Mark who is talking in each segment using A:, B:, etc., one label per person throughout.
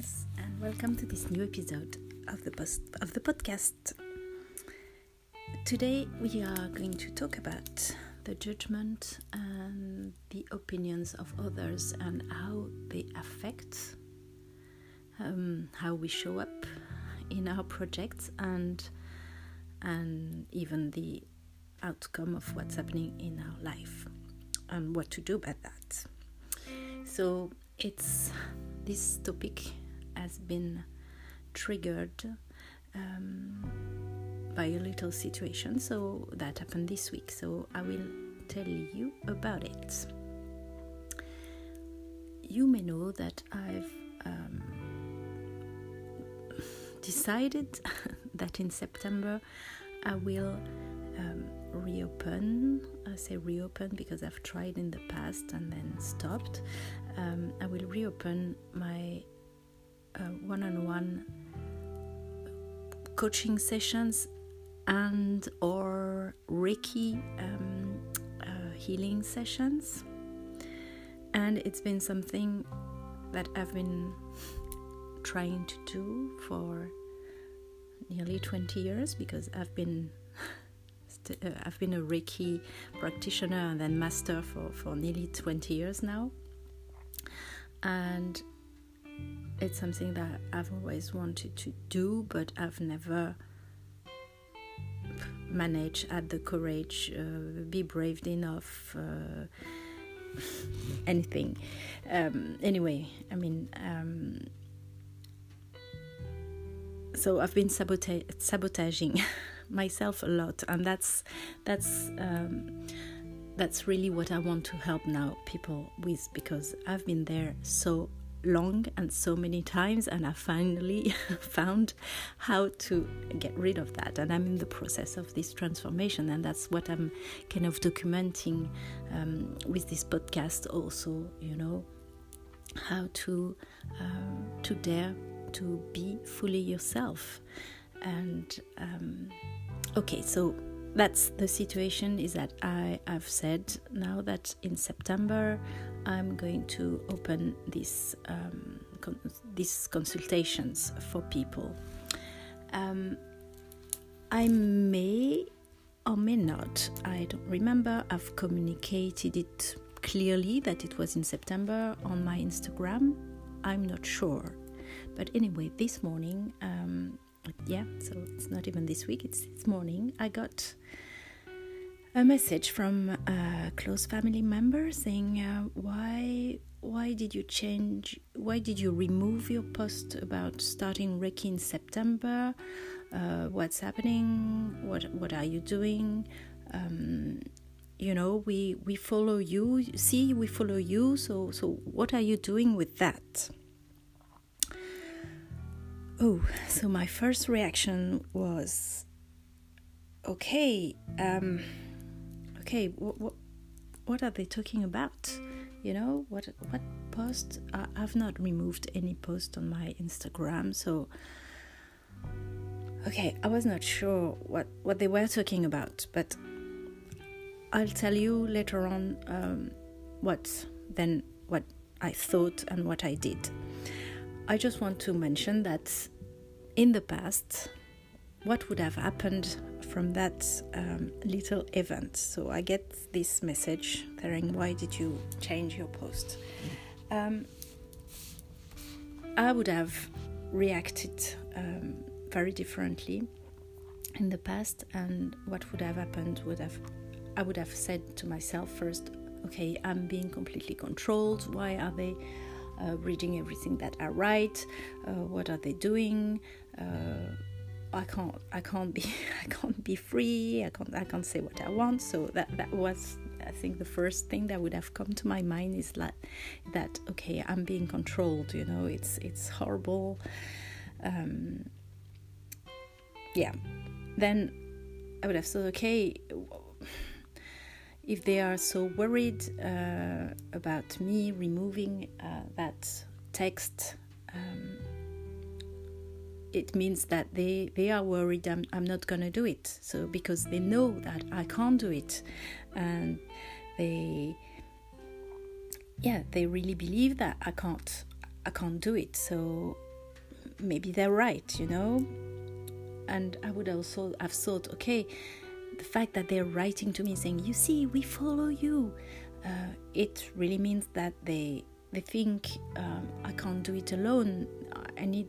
A: friends, and welcome to this new episode of the post of the podcast. Today we are going to talk about the judgment and the opinions of others and how they affect um, how we show up in our projects and and even the outcome of what's happening in our life and what to do about that. So it's this topic has been triggered um, by a little situation. So that happened this week. So i will tell you about it. You may know that i've um, decided that in september i will um, reopen i say reopen because i've tried in the past and then stopped. Um, i will reopen my one on one coaching sessions and or Reiki um, uh, healing sessions. And it's been something that I've been trying to do for nearly 20 years because I've been uh, I've been a Reiki practitioner and then master for, for nearly 20 years now. And it's something that I've always wanted to do, but I've never managed, had the courage, uh, be brave enough, uh, anything. Um, anyway, I mean, um, so I've been sabota- sabotaging myself a lot, and that's that's. Um, that's really what I want to help now people with because I've been there so long and so many times and I finally found how to get rid of that. And I'm in the process of this transformation and that's what I'm kind of documenting um, with this podcast also you know how to um, to dare to be fully yourself. And um, okay so that's the situation is that I have said now that in September I'm going to open these um, con- these consultations for people. Um, I may or may not, I don't remember, I've communicated it clearly that it was in September on my Instagram. I'm not sure. But anyway, this morning, um, yeah, so it's not even this week, it's this morning, I got a message from a close family member saying, uh, "Why, why did you change? Why did you remove your post about starting Reiki in September? Uh, what's happening? What, what are you doing? Um, you know, we we follow you. See, we follow you. So, so what are you doing with that?" Oh, so my first reaction was, okay. Um, okay, what, what, what are they talking about? You know, what what post? Uh, I've not removed any post on my Instagram, so okay, I was not sure what what they were talking about, but I'll tell you later on um, what then what I thought and what I did. I just want to mention that in the past, what would have happened from that um, little event. So I get this message saying, Why did you change your post? Um, I would have reacted um, very differently in the past, and what would have happened would have I would have said to myself first, Okay, I'm being completely controlled. Why are they? Uh, reading everything that I write, uh, what are they doing? Uh, I can't I can't be I can't be free. I can't I can't say what I want. So that that was I think the first thing that would have come to my mind is that that okay I'm being controlled. You know it's it's horrible. Um, yeah. Then I would have said okay if they are so worried uh, about me removing uh, that text. Um, it means that they they are worried I'm, I'm not gonna do it so because they know that I can't do it and they yeah they really believe that I can't I can't do it so maybe they're right, you know. And I would also have thought, okay, the fact that they're writing to me saying, "You see, we follow you," uh, it really means that they they think um, I can't do it alone. I need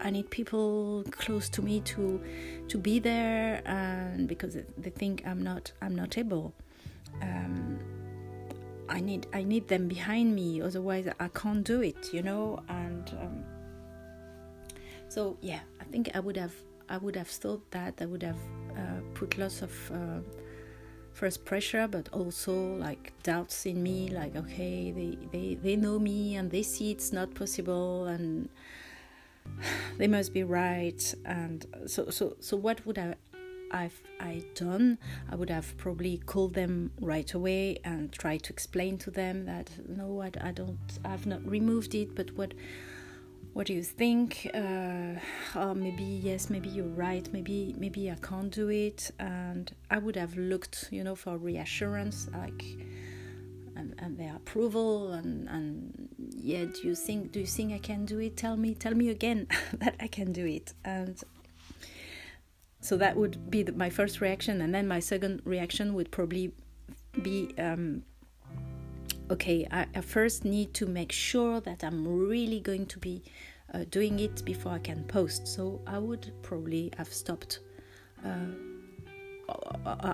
A: I need people close to me to to be there, and because they think I'm not I'm not able. Um, I need I need them behind me, otherwise I can't do it, you know. And um, so yeah, I think I would have I would have thought that I would have uh, put lots of uh, first pressure, but also like doubts in me, like okay, they they they know me and they see it's not possible and they must be right. And so so so what would i I've I done, I would have probably called them right away and tried to explain to them that no, I, I don't, I've not removed it, but what, what do you think? Uh, oh, maybe yes, maybe you're right, maybe maybe I can't do it, and I would have looked, you know, for reassurance, like and, and their approval and and yeah do you think do you think i can do it? Tell me tell me again that i can do it. And so that would be the, my first reaction. And then my second reaction would probably be um, okay I, I, first need to make sure that i'm really going to be uh, doing it before i can post. So i would probably have stopped uh,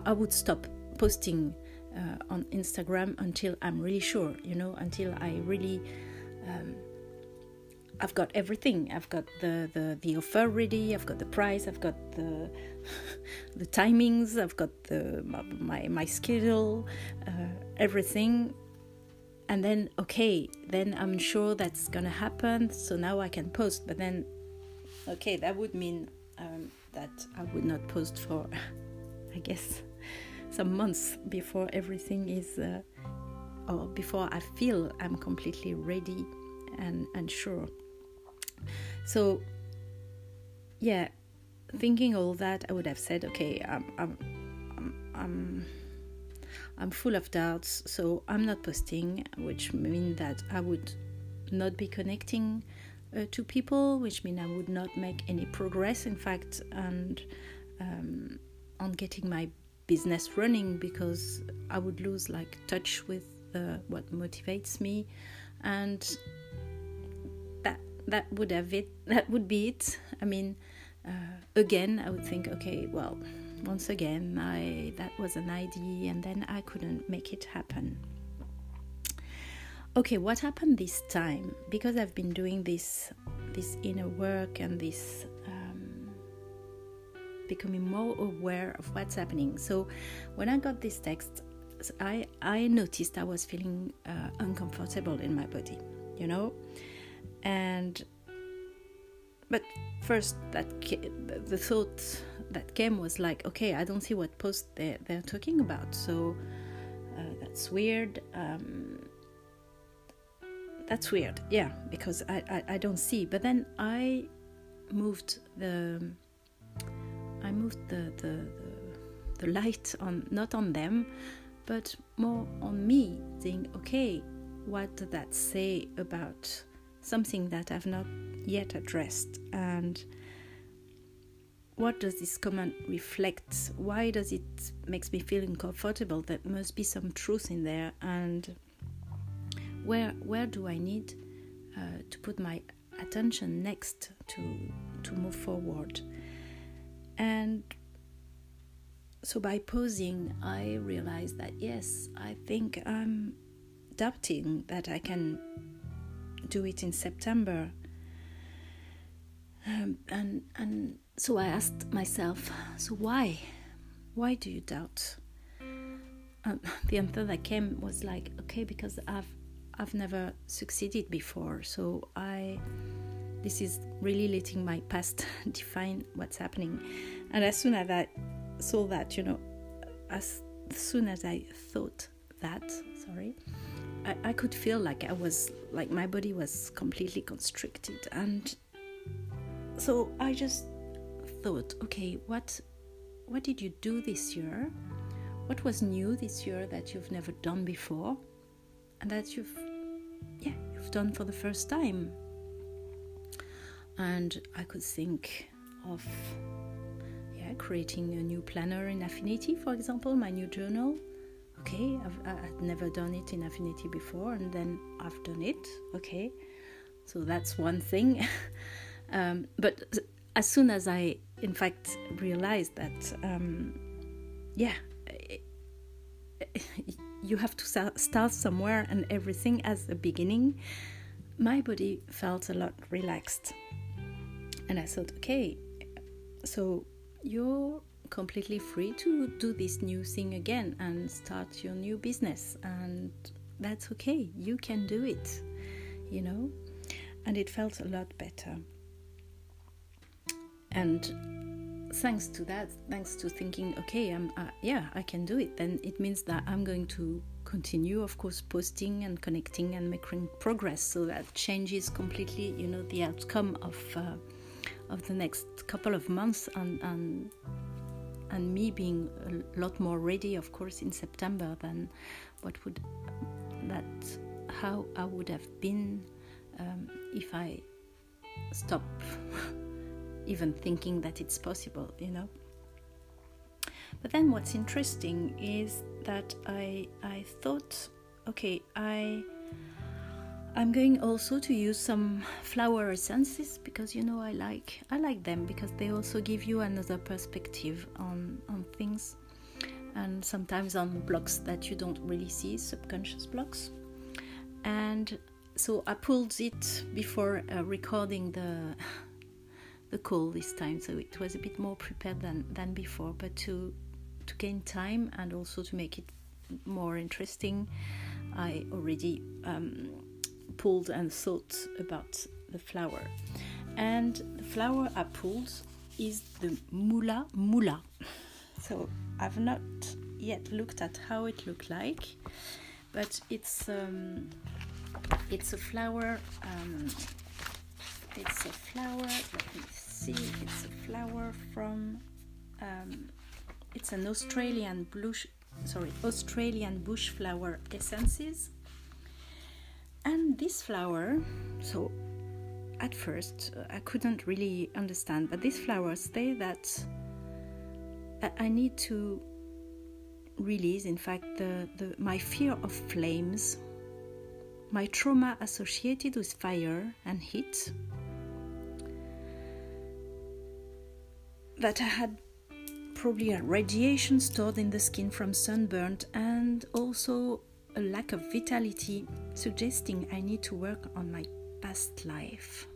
A: I would stop posting uh, on Instagram until I'm really sure, you know, until I really. Um, I've got everything. I've got the, the, the offer ready. I've got the price. I've got the the timings. I've got the my my schedule, uh, everything. And then okay, then I'm sure that's gonna happen. So now I can post. But then, okay, that would mean um, that I would not post for, I guess, some months before everything is, uh, or before I feel I'm completely ready and, and sure. So, yeah, thinking all that, I would have said, okay, I'm, I'm, I'm, I'm, I'm full of doubts, so I'm not posting, which means that I would not be connecting uh, to people, which means I would not make any progress, in fact, and um, on getting my business running because I would lose like touch with what motivates me, and that that would have it. That would be it. I mean, uh, again, I would think, okay, well, once again, I that was an idea, and then I couldn't make it happen. Okay, what happened this time? Because I've been doing this this inner work and this becoming more aware of what's happening. So when I got this text, I, I noticed I was feeling uh, uncomfortable in my body, you know, and but first that the thought that came was like, okay, I don't see what post they're, they're talking about, so uh, that's weird. Um, that's weird, yeah, because I, I, I don't see. But then I moved the I moved the, the, the, the light on not on them, but more on me, saying, okay, what does that say about something that I've not yet addressed? And what does this comment reflect? Why does it makes me feel uncomfortable? There must be some truth in there, and where where do I need uh, to put my attention next to to move forward? And so by posing, I realized that yes, I think I'm doubting that I can do it in September. Um, and and so I asked myself, so why? Why do you doubt? Um, the answer that came was like, okay, because I've I've never succeeded before, so I this is really letting my past define what's happening. And as soon as I saw that, you know, as soon as I thought that, sorry, I, I could feel like I was, like my body was completely constricted. And so I just thought, okay, what, what did you do this year? What was new this year that you've never done before? And that you've, yeah, you've done for the first time and I could think of creating a new planner in Affinity, for example, my new journal. Okay, I've, I've never done it in Affinity before, and then I've done it. Okay, so that's one thing. um, but as soon as I, in fact, realized that, um, yeah, you have to start somewhere and everything as a beginning, my body felt a lot relaxed. And I thought, okay, so you're completely free to do this new thing again and start your new business. And that's okay, you can do it, you know? And it felt a lot better. And thanks to that, thanks to thinking, okay, I'm, uh, yeah, I can do it, then it means that I'm going to continue, of course, posting and connecting and making progress. So that changes completely, you know, the outcome of uh, of the next couple of months and and and me being a lot more ready, of course, in September than what would that how I would have been um, if I stop even thinking that it's possible, you know. But then what's interesting is that I I thought, okay, I I'm going also to use some flower essences because you know I like I like them because they also give you another perspective on on things and sometimes on blocks that you don't really see subconscious blocks and so I pulled it before uh, recording the the call this time, so it was a bit more prepared than than before. But to to gain time and also to make it more interesting, I already um, pulled and thought about the flower. And the flower I pulled is the Mulla Mulla. So I've not yet looked at how it looked like, but it's um, it's a flower. Um, it's a flower. Let me see. It's a flower from. Um, it's an Australian bush. Sorry, Australian bush flower essences. And this flower, so at first uh, I couldn't really understand, but this flower say that I need to release, in fact, the, the my fear of flames my trauma associated with fire and heat, that I had probably a radiation stored in the skin from sunburnt and also a lack of vitality, suggesting I need to work on my past life.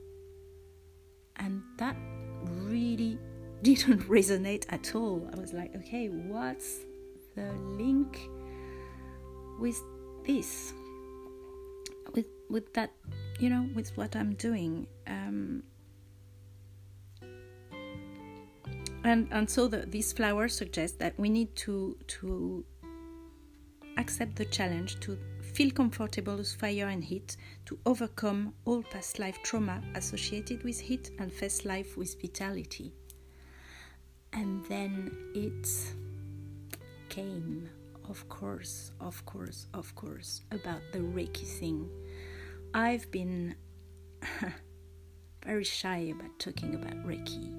A: And that really didn't resonate at all. I was like, okay, what's the link with this? with with that you know with what i'm doing um, and and so the, these flowers suggest that we need to to accept the challenge to feel comfortable with fire and heat to overcome all past life trauma associated with heat and face life with vitality and then it came of course, of course, of course, about the Reiki thing. I've been very shy about talking about Reiki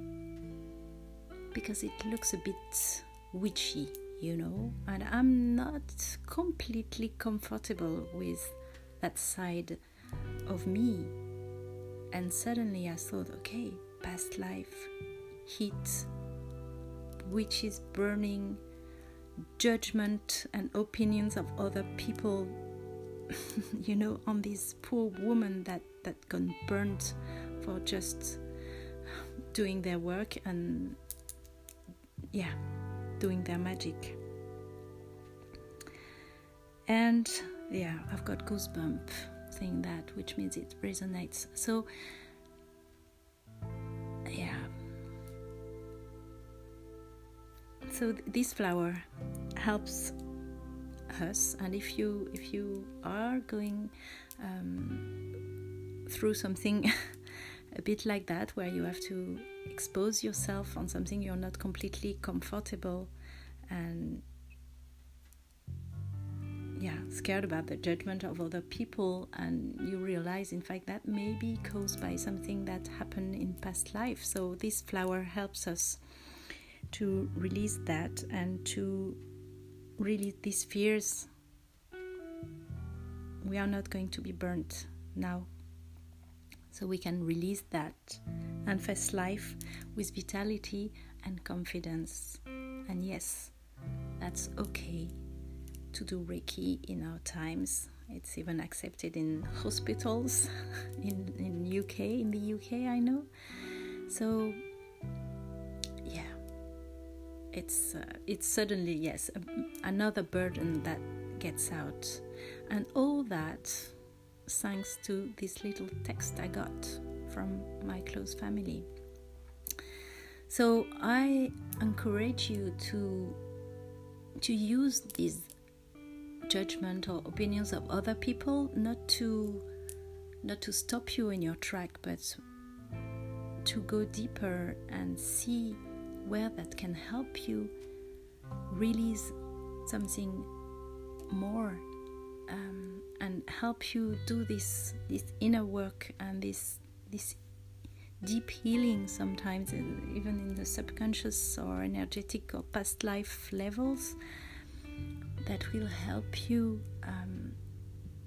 A: because it looks a bit witchy, you know, and I'm not completely comfortable with that side of me. And suddenly I thought, okay, past life, heat, witches burning, judgment and opinions of other people you know on this poor woman that that got burnt for just doing their work and yeah doing their magic. And yeah i've got goosebump saying that which means it resonates. So yeah. So this flower helps us and if you if you are going um, through something a bit like that where you have to expose yourself on something you're not completely comfortable and yeah scared about the judgment of other people and you realize in fact that may be caused by something that happened in past life. So this flower helps us to release that and to release these fears we are not going to be burnt now so we can release that and face life with vitality and confidence and yes that's okay to do Reiki in our times. It's even accepted in hospitals in in UK in the UK I know. So yeah, it's uh, it's suddenly yes a, another burden that gets out, and all that thanks to this little text I got from my close family. So I encourage you to to use these judgment or opinions of other people not to not to stop you in your track but to go deeper and see where that can help you release something more help you do this this inner work and this this deep healing sometimes even in the subconscious or energetic or past life levels that will help you um,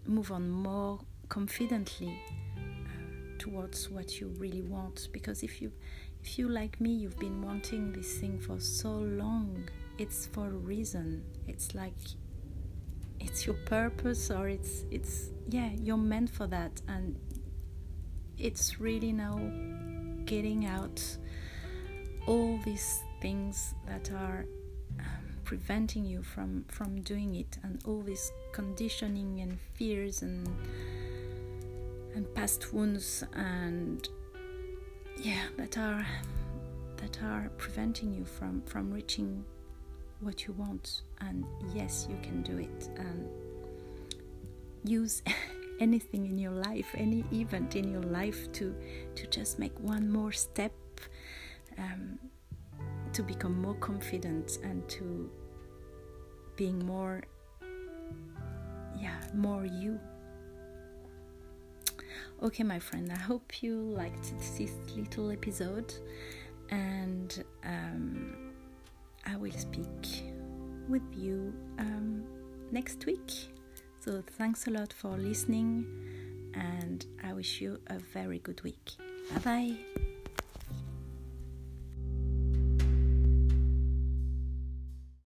A: move on more confidently uh, towards what you really want. Because if you if you like me you've been wanting this thing for so long it's for a reason. It's like it's your purpose or it's it's yeah you're meant for that. And it's really now getting out all these things that are um, preventing you from from doing it and all this conditioning and fears and and past wounds and yeah that are that are preventing you from from reaching what you want and yes you can do it. And use anything in your life any event in your life to to just make one more step um, to become more confident and to being more yeah more you. Okay my friend i hope you liked this little episode and um, i will speak with you um, next week. So thanks a lot for listening and i wish you a very good week. Bye bye